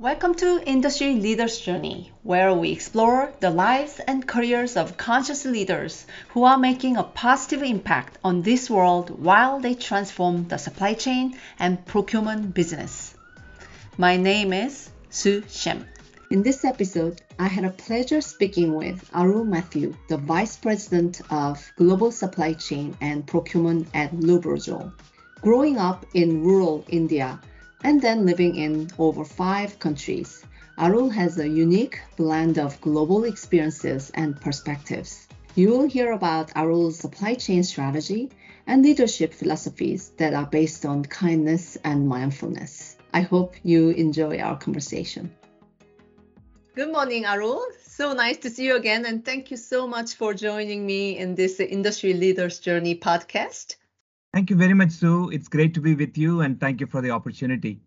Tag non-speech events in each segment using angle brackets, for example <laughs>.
Welcome to Industry Leaders Journey, where we explore the lives and careers of conscious leaders who are making a positive impact on this world while they transform the supply chain and procurement business. My name is Su Shem. In this episode, I had a pleasure speaking with Arul Matthew, the Vice President of Global Supply Chain and Procurement at Lubrizol. Growing up in rural India, and then living in over five countries. Arul has a unique blend of global experiences and perspectives. You will hear about Arul's supply chain strategy and leadership philosophies that are based on kindness and mindfulness. I hope you enjoy our conversation. Good morning, Arul. So nice to see you again, and thank you so much for joining me in this Industry Leaders Journey podcast. Thank you very much, Sue. It's great to be with you, and thank you for the opportunity.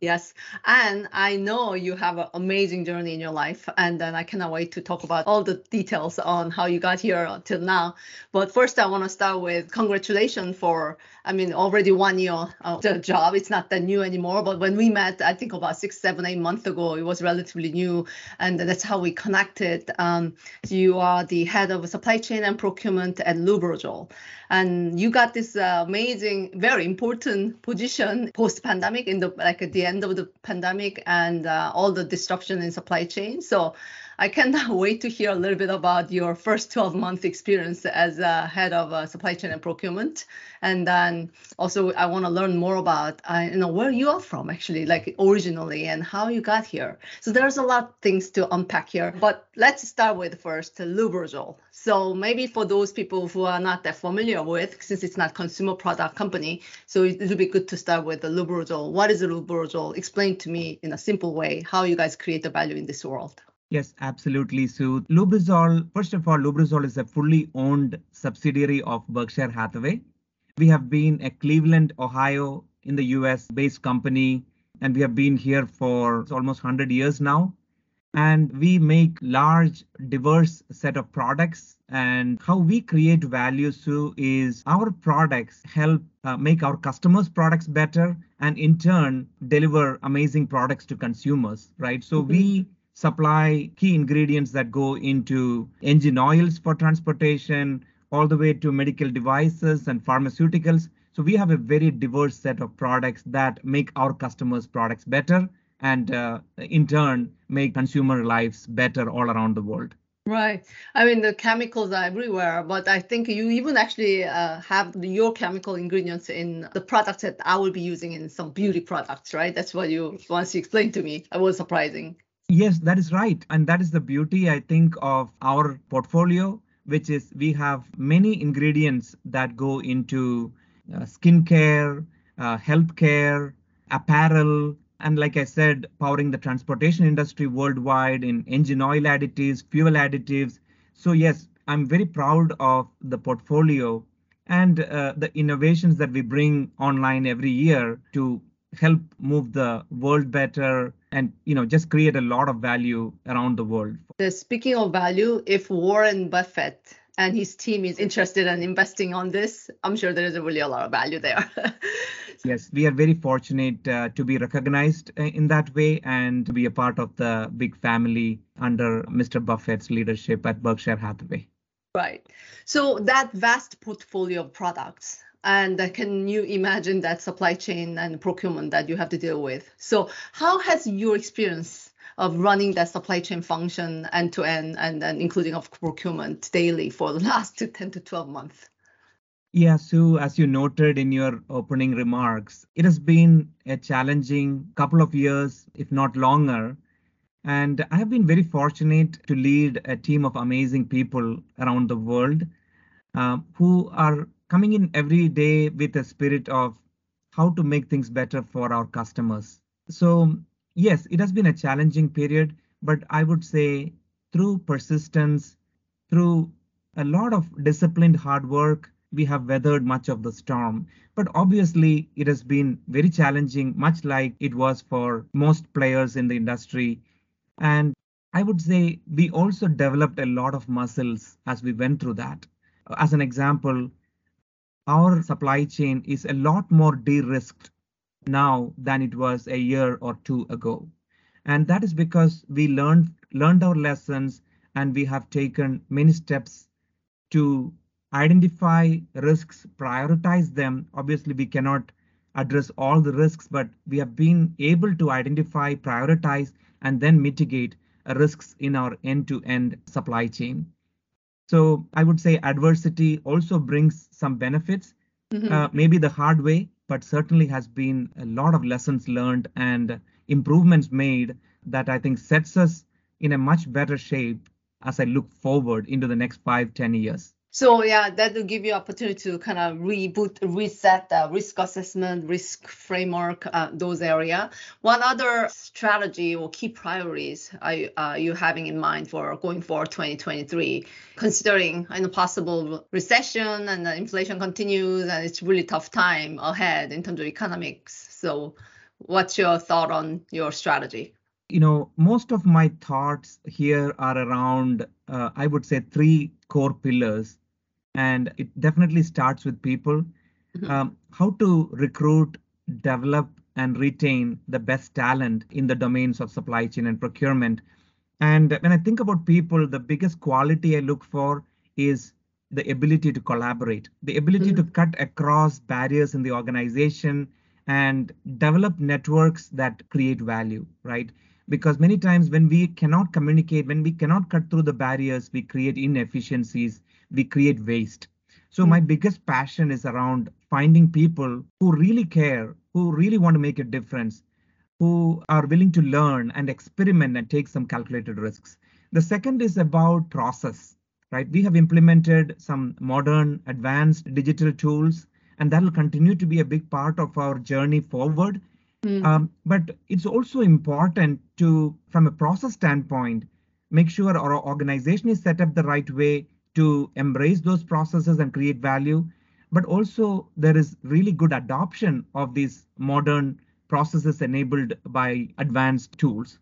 Yes, and I know you have an amazing journey in your life, and then I cannot wait to talk about all the details on how you got here till now. But first, I want to start with congratulations for, I mean, already one year of the job. It's not that new anymore, but when we met, I think about six, seven, eight months ago, it was relatively new, and that's how we connected. Um, you are the head of supply chain and procurement at Lubrizol, and you got this uh, amazing, very important position post-pandemic in the like the end of the pandemic and uh, all the disruption in supply chain. So I cannot <laughs> wait to hear a little bit about your first 12 month experience as a head of uh, supply chain and procurement. And then also I want to learn more about, uh, you know, where you are from actually, like originally and how you got here. So there's a lot of things to unpack here, but let's start with first Lubrizol. So maybe for those people who are not that familiar with, since it's not consumer product company, so it would be good to start with the Lubrizol. What is Lubrizol? Explain to me in a simple way how you guys create the value in this world. Yes, absolutely. So Lubrizol, first of all, Lubrizol is a fully owned subsidiary of Berkshire Hathaway. We have been a Cleveland, Ohio, in the US based company, and we have been here for almost 100 years now. And we make large, diverse set of products. And how we create value, Sue, is our products help uh, make our customers' products better, and in turn deliver amazing products to consumers, right? So mm-hmm. we supply key ingredients that go into engine oils for transportation, all the way to medical devices and pharmaceuticals. So we have a very diverse set of products that make our customers' products better and uh, in turn make consumer lives better all around the world. Right. I mean, the chemicals are everywhere, but I think you even actually uh, have your chemical ingredients in the products that I will be using in some beauty products, right? That's what you once you explained to me. It was surprising. Yes, that is right. And that is the beauty, I think, of our portfolio, which is we have many ingredients that go into uh, skincare, uh, healthcare, apparel, and like I said, powering the transportation industry worldwide in engine oil additives, fuel additives. So, yes, I'm very proud of the portfolio and uh, the innovations that we bring online every year to help move the world better and you know just create a lot of value around the world. Speaking of value if warren buffett and his team is interested in investing on this i'm sure there is a really a lot of value there. <laughs> Yes we are very fortunate uh, to be recognized uh, in that way and to be a part of the big family under mr buffett's leadership at berkshire hathaway. Right. So that vast portfolio of products and can you imagine that supply chain and procurement that you have to deal with? So how has your experience of running that supply chain function end to end and then including of procurement daily for the <laughs> last 10 to 12 months? Yeah so as you noted in your opening remarks it has been a challenging couple of years if not longer. And i have been very fortunate to lead a team of amazing people around the world uh, who are coming in every day with a spirit of how to make things better for our customers. So, yes, it has been a challenging period, but I would say through persistence, through a lot of disciplined hard work, we have weathered much of the storm. But obviously, it has been very challenging, much like it was for most players in the industry. And I would say we also developed a lot of muscles as we went through that. As an example, our supply chain is a lot more de-risked now than it was a year or two ago. And that is because we learned learned our lessons and we have taken many steps to identify risks, prioritize them. Obviously, we cannot address all the risks, but we have been able to identify, prioritize, and then mitigate risks in our end-to-end supply chain. So I would say adversity also brings some benefits, mm-hmm. uh, maybe the hard way, but certainly has been a lot of lessons learned and improvements made that I think sets us in a much better shape as I look forward into the next five, ten years. So yeah, that will give you opportunity to kind of reboot, reset the risk assessment, risk framework, uh, those area. What other strategy or key priorities are you, uh, you having in mind for going forward 2023, considering a possible recession and inflation continues and it's really tough time ahead in terms of economics. So what's your thought on your strategy? you know, most of my thoughts here are around, uh, I would say, three core pillars. And it definitely starts with people. Mm-hmm. Um, how to recruit, develop, and retain the best talent in the domains of supply chain and procurement. And when I think about people, the biggest quality I look for is the ability to collaborate, the ability mm-hmm. to cut across barriers in the organization and develop networks that create value, right? Because many times when we cannot communicate, when we cannot cut through the barriers, we create inefficiencies, we create waste. So my hmm. biggest passion is around finding people who really care, who really want to make a difference, who are willing to learn and experiment and take some calculated risks. The second is about process, right? We have implemented some modern, advanced digital tools, and that will continue to be a big part of our journey forward Mm. Um, but it's also important to, from a process standpoint, make sure our organization is set up the right way to embrace those processes and create value. But also, there is really good adoption of these modern processes enabled by advanced tools.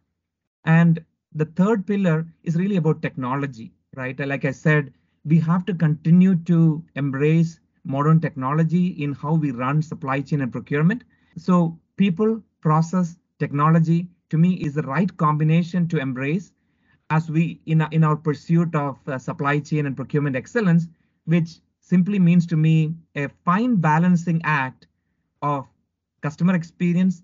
And the third pillar is really about technology, right? Like I said, we have to continue to embrace modern technology in how we run supply chain and procurement. So people, process, technology, to me is the right combination to embrace as we in, in our pursuit of uh, supply chain and procurement excellence, which simply means to me a fine balancing act of customer experience,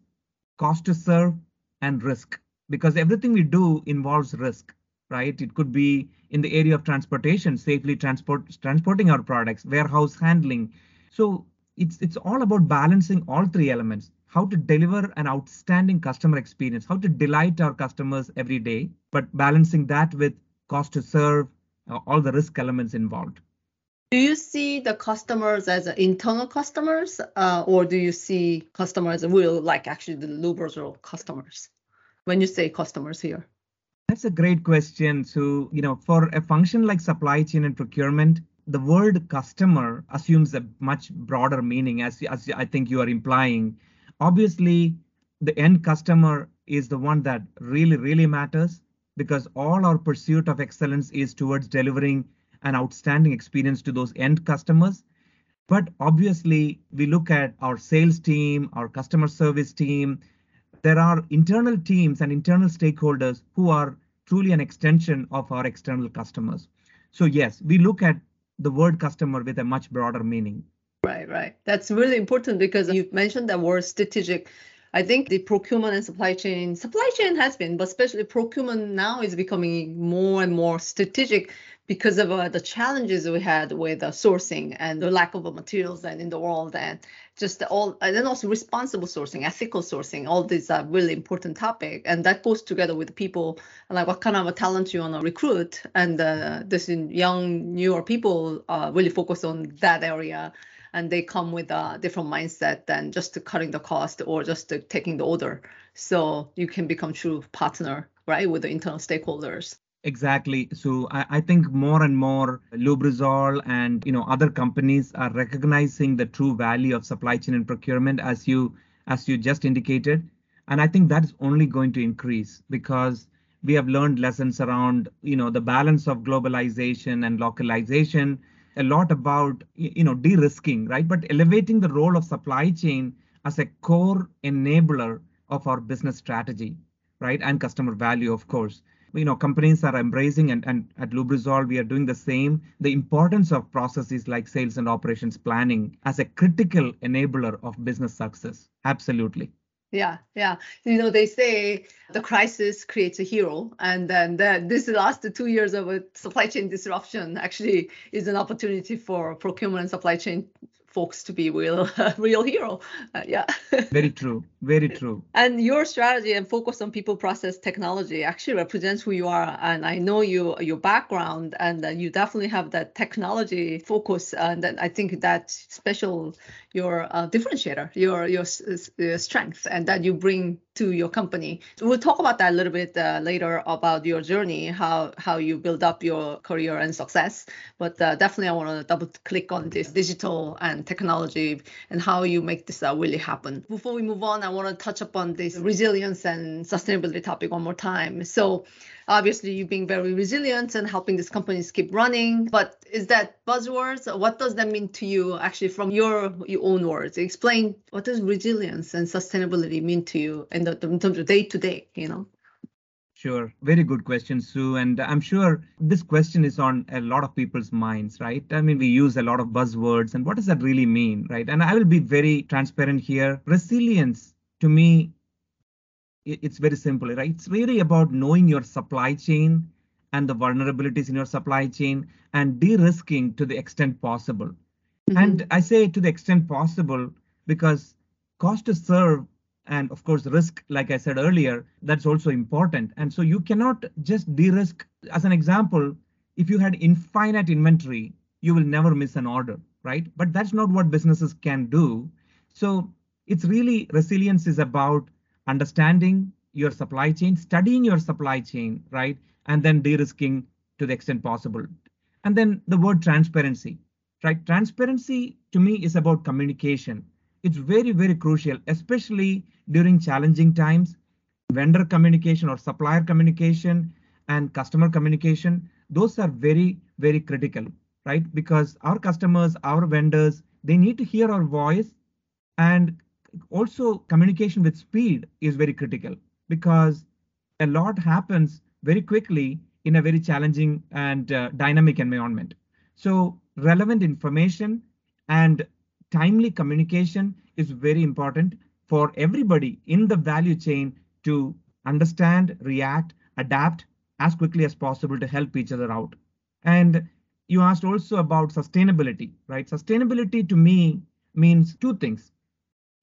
cost to serve, and risk. Because everything we do involves risk, right? It could be in the area of transportation, safely transport transporting our products, warehouse handling. So it's it's all about balancing all three elements how to deliver an outstanding customer experience, how to delight our customers every day, but balancing that with cost to serve, uh, all the risk elements involved. Do you see the customers as internal customers, uh, or do you see customers real, like actually the Lubrizol customers? When you say customers here, that's a great question. So, you know, for a function like supply chain and procurement, the word customer assumes a much broader meaning, as, as I think you are implying obviously the end customer is the one that really really matters because all our pursuit of excellence is towards delivering an outstanding experience to those end customers. But obviously we look at our sales team our customer service team. There are internal teams and internal stakeholders who are truly an extension of our external customers. So yes we look at the word customer with a much broader meaning Right, right. That's really important because you mentioned that word strategic. I think the procurement and supply chain, supply chain has been, but especially procurement now is becoming more and more strategic because of uh, the challenges we had with uh, sourcing and the lack of materials and in the world and just all and then also responsible sourcing ethical sourcing all these are really important topic and that goes together with people like what kind of a talent you want to recruit and uh, this young newer people uh, really focus on that area and they come with a different mindset than just cutting the cost or just taking the order. So you can become true partner, right, with the internal stakeholders. Exactly. So I, I, think more and more Lubrizol and you know other companies are recognizing the true value of supply chain and procurement as you as you just indicated. And I think that's only going to increase because we have learned lessons around you know the balance of globalization and localization a lot about you know de-risking right but elevating the role of supply chain as a core enabler of our business strategy right? And customer value, of course. You know, companies are embracing and, and at Lubrizol, we are doing the same. The importance of processes like sales and operations planning as a critical enabler of business success. Absolutely. Yeah, yeah. You know, they say the crisis creates a hero, and then the, this last two years of a supply chain disruption actually is an opportunity for procurement and supply chain folks to be real <laughs> real hero. Uh, yeah. <laughs> Very true very true. And your strategy and focus on people process technology actually represents who you are and i know you your background and uh, you definitely have that technology focus and i think that special your uh, differentiator your your, your strength and that you bring to your company. We'll talk about that a little bit uh, later about your journey, how how you build up your career and success. But uh, definitely, I want to double click on this digital and technology and how you make this uh, really happen. Before we move on, I want to touch upon this resilience and sustainability topic one more time. So obviously you being very resilient and helping these companies keep running but is that buzzwords what does that mean to you actually from your your own words explain what does resilience and sustainability mean to you in, the, in terms of day to day you know Sure. Very good question, Sue. And I'm sure this question is on a lot of people's minds, right? I mean, we use a lot of buzzwords, and what does that really mean, right? And I will be very transparent here. Resilience to me it's very simple, right? It's really about knowing your supply chain and the vulnerabilities in your supply chain and de-risking to the extent possible. Mm-hmm. And I say to the extent possible because cost to serve and of course risk, like I said earlier, that's also important. And so you cannot just de-risk. As an example, if you had infinite inventory, you will never miss an order, right? But that's not what businesses can do. So it's really resilience is about understanding your supply chain, studying your supply chain, right? And then de-risking to the extent possible. And then the word transparency, right? Transparency to me is about communication. It's very, very crucial, especially during challenging times. Vendor communication or supplier communication and customer communication, those are very, very critical, right? Because our customers, our vendors, they need to hear our voice and also communication with speed is very critical because a lot happens very quickly in a very challenging and uh, dynamic environment. So relevant information and timely communication is very important for everybody in the value chain to understand, react, adapt as quickly as possible to help each other out. And you asked also about sustainability, right? Sustainability to me means two things.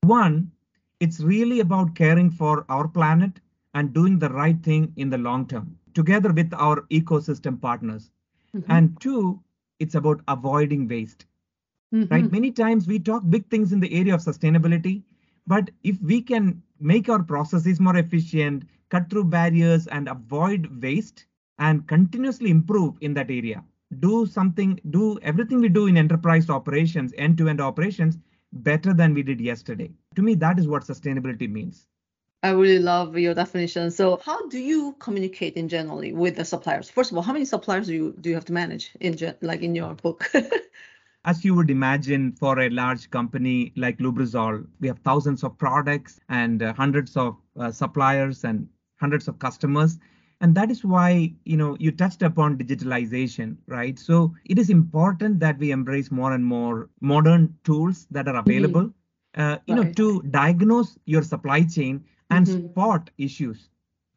One, it's really about caring for our planet and doing the right thing in the long term together with our ecosystem partners. Mm-hmm. And two, it's about avoiding waste. Mm-hmm. Right? Many times we talk big things in the area of sustainability, but if we can make our processes more efficient, cut through barriers, and avoid waste and continuously improve in that area, do something, do everything we do in enterprise operations, end to end operations, better than we did yesterday. To me, that is what sustainability means. I really love your definition. So, how do you communicate in generally with the suppliers? First of all, how many suppliers do you do you have to manage in gen- like in your book? <laughs> As you would imagine, for a large company like Lubrizol, we have thousands of products and uh, hundreds of uh, suppliers and hundreds of customers and that is why you know you touched upon digitalization right so it is important that we embrace more and more modern tools that are available mm-hmm. uh, you right. know to diagnose your supply chain and mm-hmm. spot issues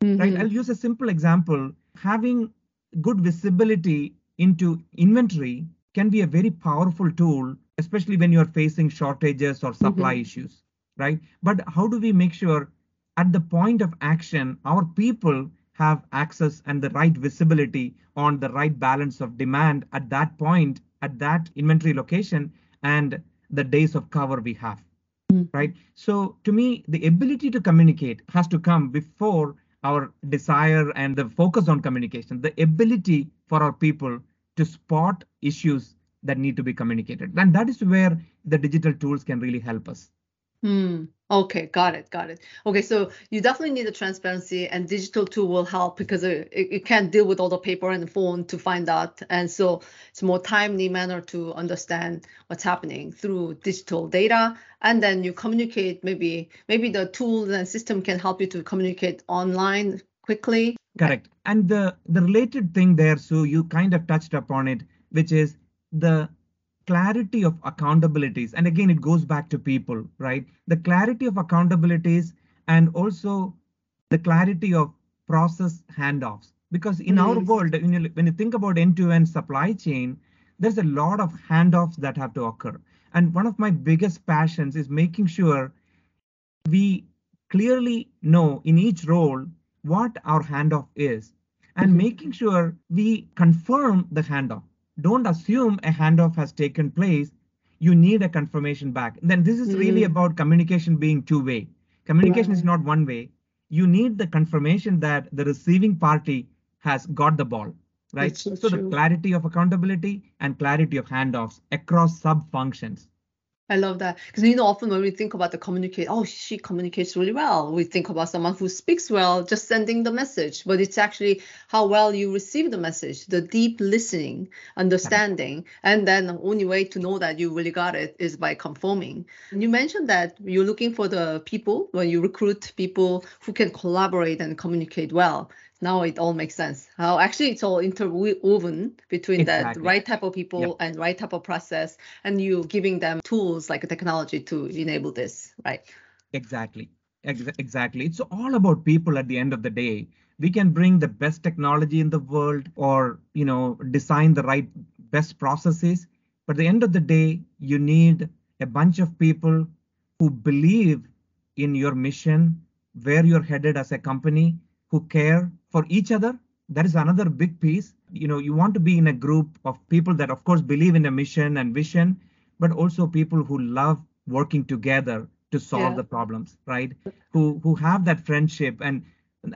mm-hmm. right i'll use a simple example having good visibility into inventory can be a very powerful tool especially when you're facing shortages or supply mm-hmm. issues right but how do we make sure at the point of action our people have access and the right visibility on the right balance of demand at that point, at that inventory location, and the days of cover we have. Mm. Right. So to me, the ability to communicate has to come before our desire and the focus on communication, the ability for our people to spot issues that need to be communicated. And that is where the digital tools can really help us. Mm. Okay, got it, got it. Okay, so you definitely need the transparency, and digital tool will help because it, it can't deal with all the paper and the phone to find out, and so it's more timely manner to understand what's happening through digital data, and then you communicate. Maybe maybe the tools and system can help you to communicate online quickly. Correct. And the the related thing there, so you kind of touched upon it, which is the clarity of accountabilities. And again it goes back to people right? The clarity of accountabilities and also the clarity of process handoffs. Because in mm-hmm. our world when you, when you think about end-to-end supply chain there's a lot of handoffs that have to occur. And one of my biggest passions is making sure we clearly know in each role what our handoff is and mm-hmm. making sure we confirm the handoff don't assume a handoff has taken place. You need a confirmation back. Then this is mm-hmm. really about communication being two way. Communication is not one way. You need the confirmation that the receiving party has got the ball, right? So, so the clarity of accountability and clarity of handoffs across sub functions. I love that because you know often when we think about the communicate, oh she communicates really well. We think about someone who speaks well, just sending the message, but it's actually how well you receive the message, the deep listening, understanding, and then the only way to know that you really got it is by conforming. You mentioned that you're looking for the people when you recruit people who can collaborate and communicate well now it all makes sense. How actually it's all interwoven between exactly. the right type of people yep. and right type of process, and you giving them tools like a technology to enable this, right? Exactly. Ex- exactly. It's all about people at the end of the day. We can bring the best technology in the world or, you know, design the right best processes. But at the end of the day, you need a bunch of people who believe in your mission, where you're headed as a company, who care for each other. That is another big piece. You know, you want to be in a group of people that, of course, believe in a mission and vision, but also people who love working together to solve yeah. the problems, right? Who who have that friendship and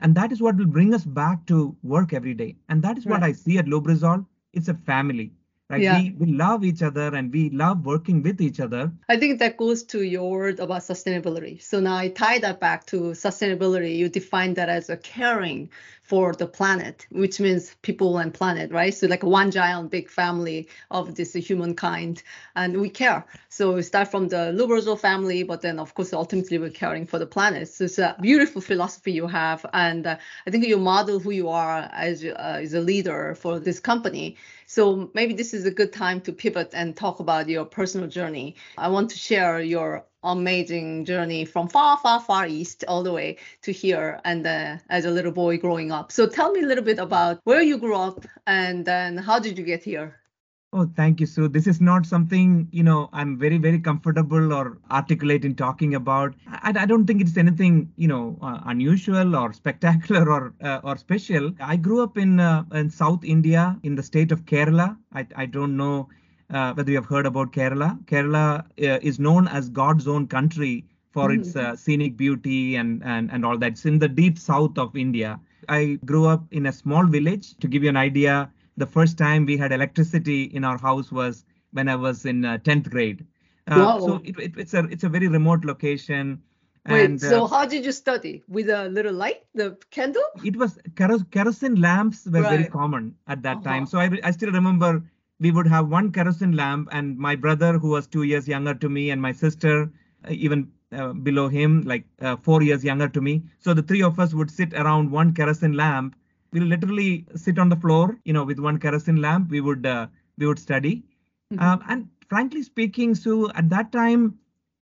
and that is what will bring us back to work every day. And that is right. what I see at Lubrizol. It's a family right yeah. we, we love each other and we love working with each other i think that goes to your word about sustainability so now i tie that back to sustainability you define that as a caring for the planet which means people and planet right? So like one giant big family of this humankind and we care. So we start from the Lubrizol family but then of course ultimately we're caring for the planet. So it's a beautiful philosophy you have and uh, i think you model who you are as, uh, as a leader for this company. So maybe this is a good time to pivot and talk about your personal journey. I want to share your amazing journey from far, far, far east all the way to here and uh, as a little boy growing up. So tell me a little bit about where you grew up and then how did you get here? Oh, thank you, Sue. This is not something, you know, I'm very, very comfortable or articulate in talking about. I, I don't think it's anything, you know, uh, unusual or spectacular or uh, or special. I grew up in uh, in South India, in the state of Kerala. I, I don't know uh, whether you have heard about Kerala. Kerala uh, is known as God's own country for mm. its uh, scenic beauty and, and, and all that. It's in the deep south of India. I grew up in a small village. To give you an idea, the first time we had electricity in our house was when I was in uh, 10th grade. Uh, so it, it, it's a it's a very remote location. Wait, and, so uh, how did you study? With a little light, the candle? It was keros- kerosene lamps were right. very common at that uh-huh. time. So I, I still remember we would have one kerosene lamp, and my brother, who was two years younger to me, and my sister, uh, even uh, below him, like uh, four years younger to me. So the three of us would sit around one kerosene lamp we'll literally sit on the floor, you know, with one kerosene lamp. We would uh, we would study, mm-hmm. um, and frankly speaking, so at that time,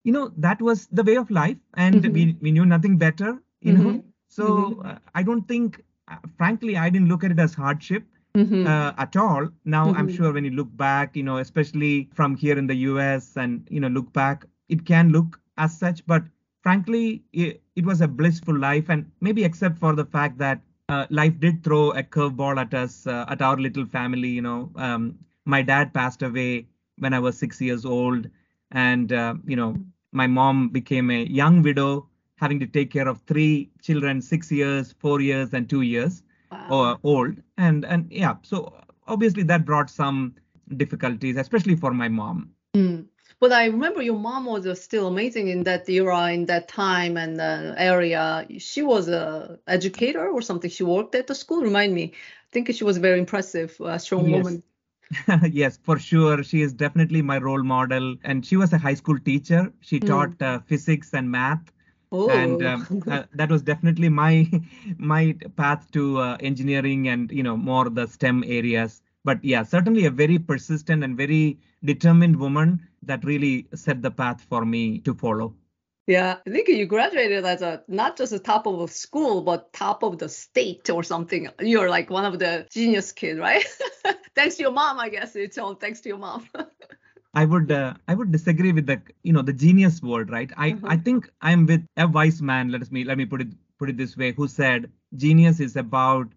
you know, that was the way of life, and mm-hmm. we we knew nothing better, you mm-hmm. know. So mm-hmm. uh, I don't think, uh, frankly, I didn't look at it as hardship. Mm-hmm. Uh, at all. Now I'm mm-hmm. sure when you look back, you know, especially from here in the U.S. and you know look back, it can look as such. But frankly, it, it was a blissful life, and maybe except for the fact that uh, life did throw a curveball at us, uh, at our little family. You know, um, my dad passed away when I was six years old, and uh, you know, my mom became a young widow, having to take care of three children, six years, four years, and two years wow. old. And and yeah, so obviously that brought some difficulties, especially for my mom. Mm. But I remember your mom was uh, still amazing in that era, in that time and uh, area. She was a educator or something. She worked at the school. Remind me. I think she was very impressive, uh, strong Yes. woman. <laughs> yes, for sure. She is definitely my role model. And she was a high school teacher. She Mm. taught uh, physics and math. Oh, and um, <laughs> uh, that was definitely my <laughs> my path to uh, engineering and you know more the STEM areas. But yeah, certainly a very persistent and very determined woman that really set the path for me to follow. yeah. I think you graduated as a not just the top of a school, but top of the state or something. You're like one of the genius kid, right? <laughs> thanks to your mom, I guess it's all thanks to your mom. I would uh, I would disagree with the you know the genius word, right? I Uh-huh. I think I'm with a wise man. Let us me let me put it put it this way, who said genius is about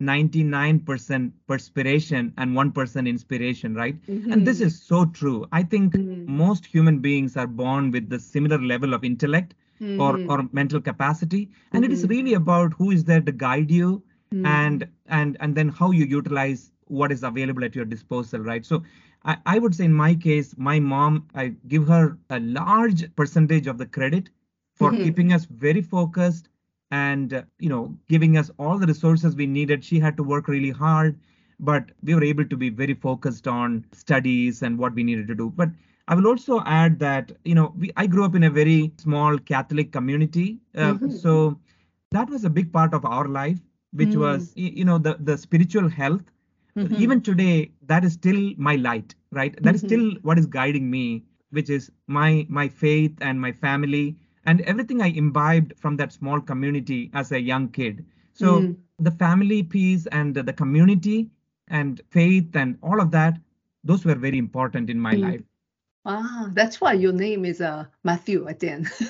99% perspiration and 1% inspiration, right? And this Mhm. is so true. I think Mm. most human beings are born with the similar level of intellect or, Mhm. or mental capacity. And it is Mhm. really about who is there to guide you Mhm. and and and then how you utilize what is available at your disposal, right? So I, I would say in my case, my mom, I give her a large percentage of the credit for Mhm. keeping us very focused and uh, you know giving us all the resources we needed she had to work really hard but we were able to be very focused on studies and what we needed to do but i will also add that you know we, i grew up in a very small catholic community uh, Mhm. so that was a big part of our life which Mm. was you know the the spiritual health Mhm. even today that is still my light right That is Mhm. still what is guiding me which is my my faith and my family and everything i imbibed from that small community as a young kid so Mm. the family piece and the community and faith and all of that those were very important in my Mm. life Ah, that's why your name is uh, Matthew at the end. <laughs>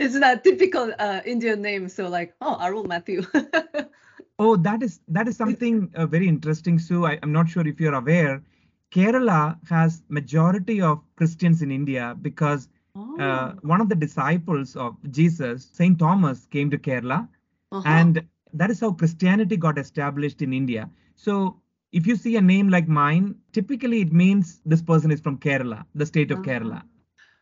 it's not typical uh, Indian name, so like, oh, Arul Matthew. <laughs> oh that is that is something uh, very interesting sue I, i'm not sure if you're aware kerala has majority of christians in india because oh, uh, one of the disciples of Jesus, Saint Thomas, came to Kerala, uh-huh. and that is how Christianity got established in India. So, if you see a name like mine, typically it means this person is from Kerala, the state of Ah. Kerala.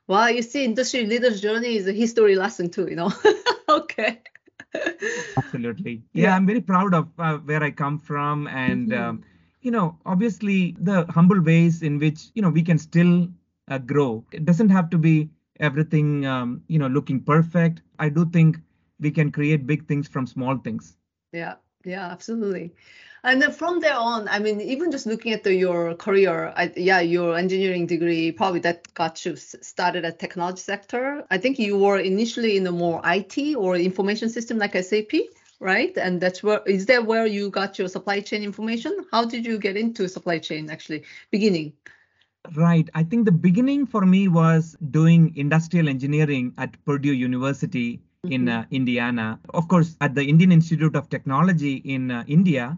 Wow, you see, industry leaders journey is a history lesson too, you know. <laughs> okay. Absolutely. <laughs> Yeah, Yeah. I'm very proud of uh, where I come from, and Mhm. um, you know, obviously the humble ways in which you know we can still uh, grow. It doesn't have to be everything, um, you know, looking perfect. I do think we can create big things from small things. Yeah, yeah, absolutely. And then from there on, I mean, even just looking at the, your career, I, yeah, your engineering degree probably that got you started at technology sector. I think you were initially in the more IT or information system like SAP, right? And that's where is that where you got your supply chain information? How did you get into supply chain actually beginning? Right. I think the beginning for me was doing industrial engineering at Purdue University in Mhm. uh, Indiana. Of course, at the Indian Institute of Technology in uh, India,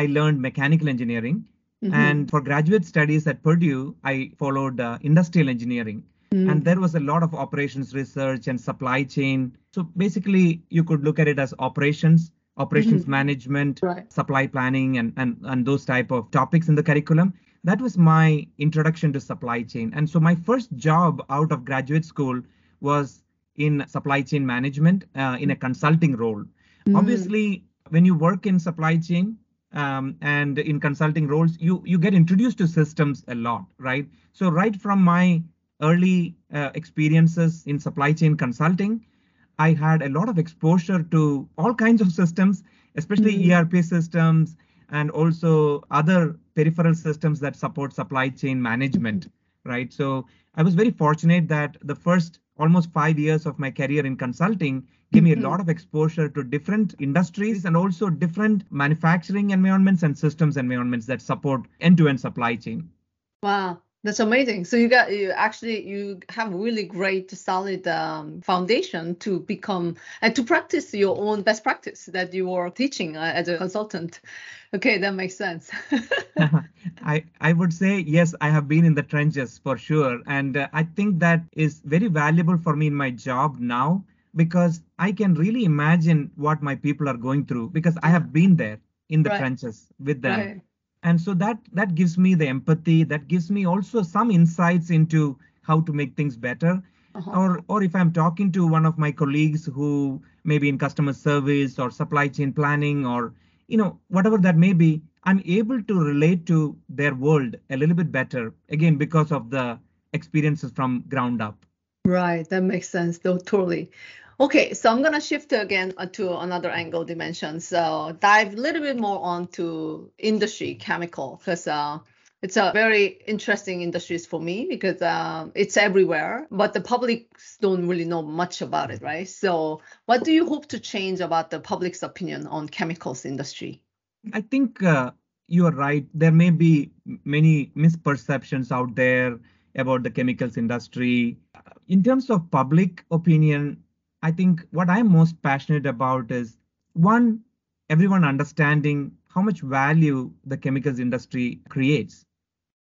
I learned mechanical engineering. Mhm. And for graduate studies at Purdue, I followed uh, industrial engineering. Mm. And there was a lot of operations research and supply chain. So basically, you could look at it as operations, operations Mhm. management, Right. supply planning, and, and, and those type of topics in the curriculum. That was my introduction to supply chain. And so my first job out of graduate school was in supply chain management uh, in a consulting role. Mm. Obviously, when you work in supply chain um, and in consulting roles, you you get introduced to systems a lot, right? So right from my early uh, experiences in supply chain consulting, I had a lot of exposure to all kinds of systems, especially Mhm. ERP systems and also other peripheral systems that support supply chain management, right? So I was very fortunate that the first almost five years of my career in consulting gave me a Mhm. lot of exposure to different industries and also different manufacturing environments and systems environments that support end-to-end supply chain. Wow, that's amazing. So you got you actually you have really great solid um, foundation to become and to practice your own best practice that you are teaching uh, as a consultant. Okay, that makes sense. <laughs> <laughs> I I would say yes, I have been in the trenches for sure, and uh, I think that is very valuable for me in my job now because I can really imagine what my people are going through because I have been there in the Right. trenches with them. Right. And so that that gives me the empathy that gives me also some insights into how to make things better. Uh-huh. Or, or if I'm talking to one of my colleagues who maybe in customer service or supply chain planning or you know whatever that may be, I'm able to relate to their world a little bit better again because of the experiences from ground up. Right, that makes sense. Though totally. Okay, so I'm gonna shift again uh, to another angle dimension. So dive a little bit more onto industry chemical because uh, it's a very interesting industries for me because um, it's everywhere, but the public don't really know much about it, right? So what do you hope to change about the public's opinion on chemicals industry? I think uh, you are right. There may be many misperceptions out there about the chemicals industry. In terms of public opinion, I think what I'm most passionate about is one, everyone understanding how much value the chemicals industry creates,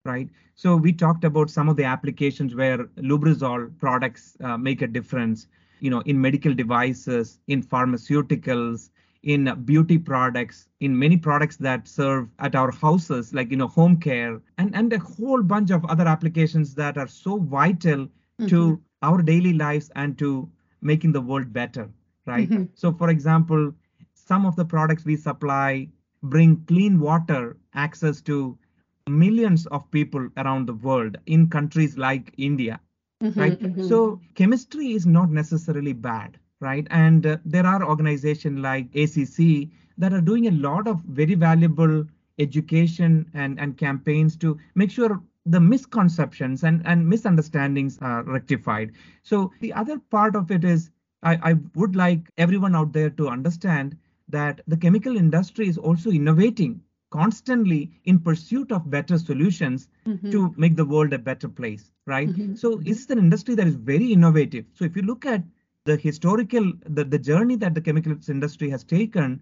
right? So we talked about some of the applications where Lubrizol products uh, make a difference, you know, in medical devices, in pharmaceuticals, in beauty products, in many products that serve at our houses, like you know, home care, and and a whole bunch of other applications that are so vital mm-hmm. to our daily lives and to making the world better, right? Mm-hmm. So, for example, some of the products we supply bring clean water access to millions of people around the world in countries like India, mm-hmm, right? Mm-hmm. So, chemistry is not necessarily bad, right? And uh, there are organizations like ACC that are doing a lot of very valuable education and, and campaigns to make sure the misconceptions and, and misunderstandings are rectified. So the other part of it is I, I would like everyone out there to understand that the chemical industry is also innovating constantly in pursuit of better solutions mm-hmm. to make the world a better place right mm-hmm. so it's an industry that is very innovative so if you look at the historical the, the journey that the chemicals industry has taken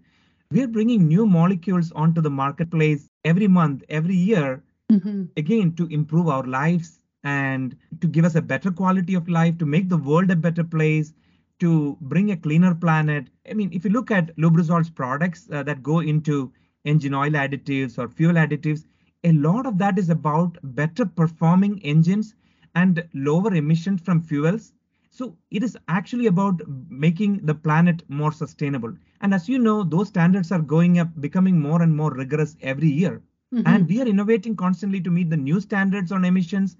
we're bringing new molecules onto the marketplace every month every year mm-hmm. again to improve our lives and to give us a better quality of life to make the world a better place to bring a cleaner planet. I mean if you look at lubrizol's products uh, that go into engine oil additives or fuel additives a lot of that is about better performing engines and lower emissions from fuels. So it is actually about making the planet more sustainable. And as you know those standards are going up becoming more and more rigorous every year Mm-hmm. And we are innovating constantly to meet the new standards on emissions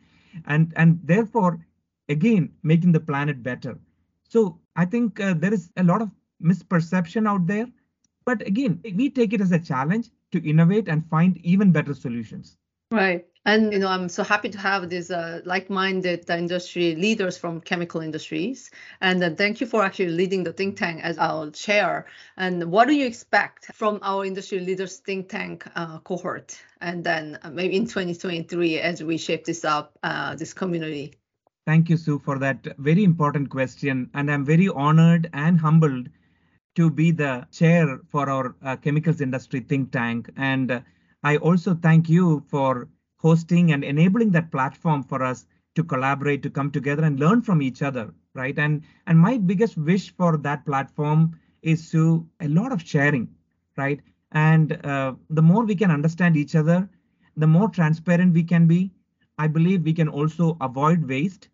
and, and therefore, again, making the planet better. So I think uh, there is a lot of misperception out there. But again, we take it as a challenge to innovate and find even better solutions. Right. And you know, I'm so happy to have these uh, like-minded industry leaders from chemical industries. And uh, thank you for actually leading the think tank as our chair. And what do you expect from our industry leaders think tank uh, cohort? And then uh, maybe in 2023 as we shape this up, uh, this community. Thank you, Sue, for that very important question. And I'm very honored and humbled to be the chair for our uh, chemicals industry think tank. And I also thank you for hosting and enabling that platform for us to collaborate, to come together and learn from each other, right? And and my biggest wish for that platform is to a lot of sharing, right? And uh, the more we can understand each other, the more transparent we can be. I believe we can also avoid waste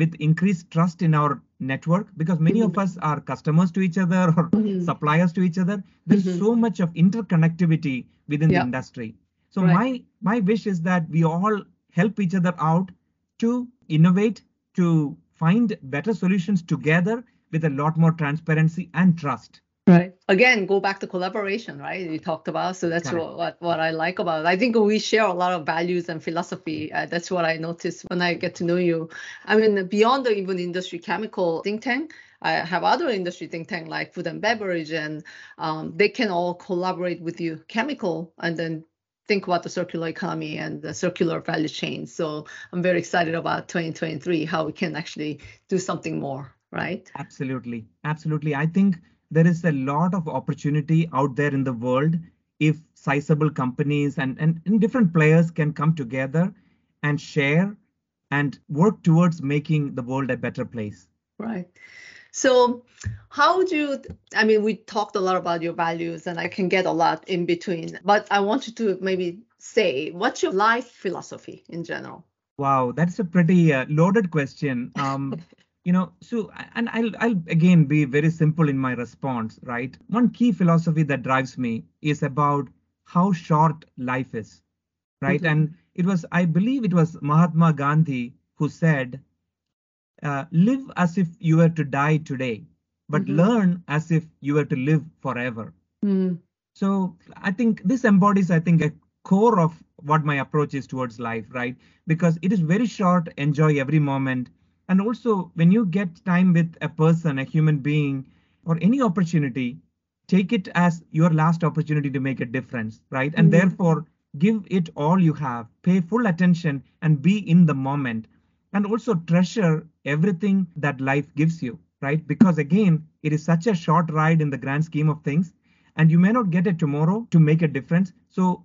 with increased trust in our network because many mm-hmm. of us are customers to each other or mm-hmm. suppliers to each other. There's mm-hmm. so much of interconnectivity within the industry so right. my my wish is that we all help each other out to innovate, to find better solutions together with a lot more transparency and trust. Right. Again, go back to collaboration, right? You talked about. So that's what, what, what I like about it. I think we share a lot of values and philosophy. Uh, that's what I noticed when I get to know you. I mean, beyond the even industry chemical think tank, I have other industry think tank like food and beverage, and um, they can all collaborate with you chemical and then think about the circular economy and the circular value chain. So I'm very excited about 2023, how we can actually do something more, right? Absolutely. Absolutely. I think there is a lot of opportunity out there in the world if sizable companies and, and, and different players can come together and share and work towards making the world a better place. Right. So, how do you? I mean, we talked a lot about your values, and I can get a lot in between. But I want you to maybe say what's your life philosophy in general. Wow, that's a pretty uh, loaded question. Um, <laughs> you know, so and I'll I'll again be very simple in my response, right? One key philosophy that drives me is about how short life is, right? Mm-hmm. And it was, I believe, it was Mahatma Gandhi who said, uh, "Live as if you were to die today, but mm-hmm. learn as if you were to live forever." Mm. So I think this embodies, I think, a core of what my approach is towards life, right? Because it is very short, enjoy every moment. And also, when you get time with a person, a human being, or any opportunity, take it as your last opportunity to make a difference, right? And mm-hmm. therefore, give it all you have, pay full attention, and be in the moment. And also treasure everything that life gives you, right? Because again, it is such a short ride in the grand scheme of things, and you may not get it tomorrow to make a difference. So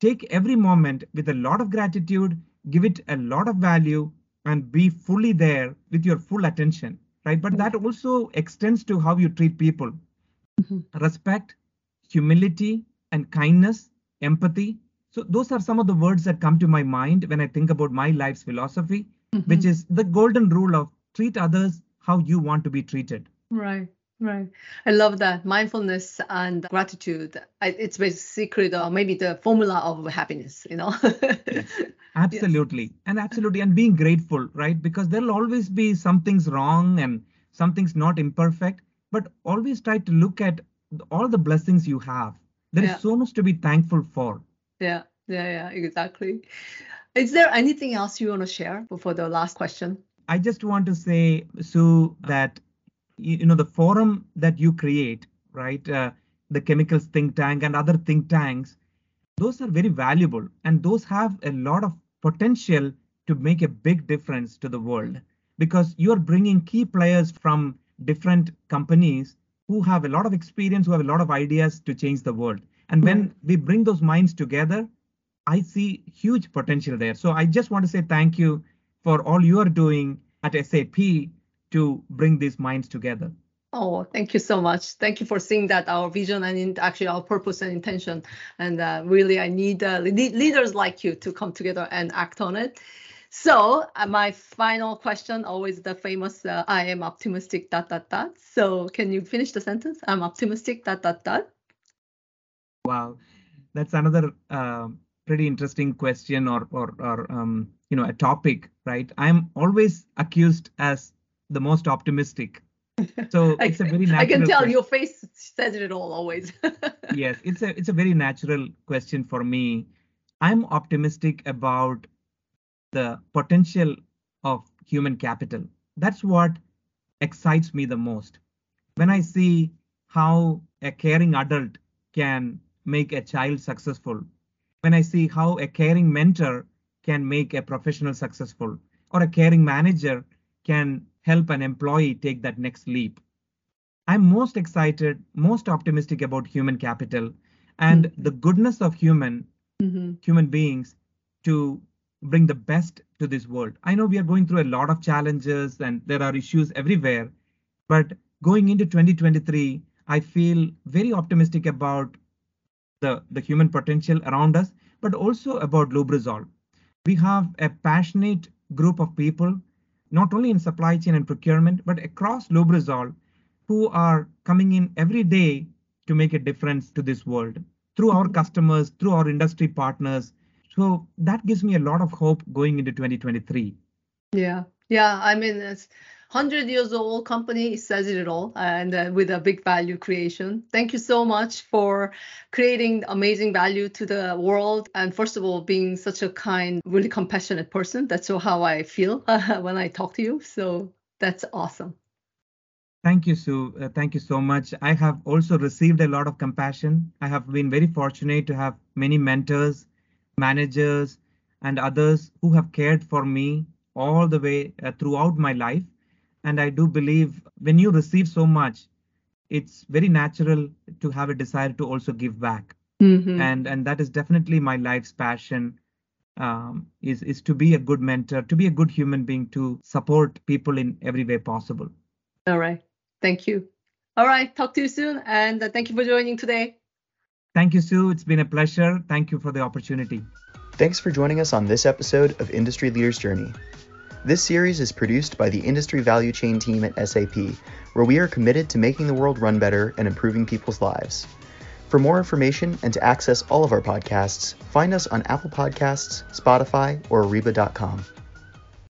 take every moment with a lot of gratitude, give it a lot of value, and be fully there with your full attention, right? But that also extends to how you treat people. Mm-hmm. Respect, humility, and kindness, empathy. So, those are some of the words that come to my mind when I think about my life's philosophy, mm-hmm. which is the golden rule of treat others how you want to be treated. Right. Right. I love that. Mindfulness and gratitude. It's the secret or maybe the formula of happiness, you know? yes, <laughs> absolutely. Yes. And absolutely. And being grateful, right? Because there'll always be something's wrong and something's not imperfect, but always try to look at all the blessings you have. There yeah. is so much to be thankful for. Yeah. Yeah. Yeah. Exactly. Is there anything else you want to share before the last question? I just want to say, Sue, that you know the forum that you create right uh, the chemicals think tank and other think tanks those are very valuable and those have a lot of potential to make a big difference to the world because you are bringing key players from different companies who have a lot of experience who have a lot of ideas to change the world and when we bring those minds together i see huge potential there so i just want to say thank you for all you are doing at sap to bring these minds together. Oh, thank you so much. Thank you for seeing that our vision and in, actually our purpose and intention. And uh, really, I need uh, leaders like you to come together and act on it. So uh, my final question, always the famous, uh, I am optimistic, dot, dot, dot. So can you finish the sentence? I'm optimistic, dot, dot, dot. Wow. That's another uh, pretty interesting question or, or, or um, you know, a topic, right? I'm always accused as the most optimistic. So <laughs> it's a very natural. I can tell question. your face says it all always. <laughs> yes, it's a it's a very natural question for me. I'm optimistic about the potential of human capital. That's what excites me the most. When I see how a caring adult can make a child successful, when I see how a caring mentor can make a professional successful, or a caring manager can help an employee take that next leap. I'm most excited, most optimistic about human capital and mm-hmm. the goodness of human mm-hmm. human beings to bring the best to this world. I know we are going through a lot of challenges and there are issues everywhere, but going into 2023, I feel very optimistic about the, the human potential around us, but also about Lubrizol. We have a passionate group of people not only in supply chain and procurement, but across Lubrizol, who are coming in every day to make a difference to this world through our mm-hmm. customers, through our industry partners. So that gives me a lot of hope going into 2023. Yeah. Yeah. I mean, it's 100 years old company says it all and uh, with a big value creation thank you so much for creating amazing value to the world and first of all being such a kind really compassionate person that's how i feel uh, <laughs> when i talk to you so that's awesome Thank you, Sue. Uh, thank you so much. I have also received a lot of compassion. I have been very fortunate to have many mentors, managers, and others who have cared for me all the way uh, throughout my life. And I do believe when you receive so much, it's very natural to have a desire to also give back. Mm-hmm. And and that is definitely my life's passion. Um, is is to be a good mentor, to be a good human being, to support people in every way possible. All right. Thank you. All right. Talk to you soon. And uh, thank you for joining today. Thank you, Sue. It's been a pleasure. Thank you for the opportunity. Thanks for joining us on this episode of Industry Leaders Journey. This series is produced by the Industry Value Chain team at SAP, where we are committed to making the world run better and improving people's lives. For more information and to access all of our podcasts, find us on Apple Podcasts, Spotify, or Ariba.com.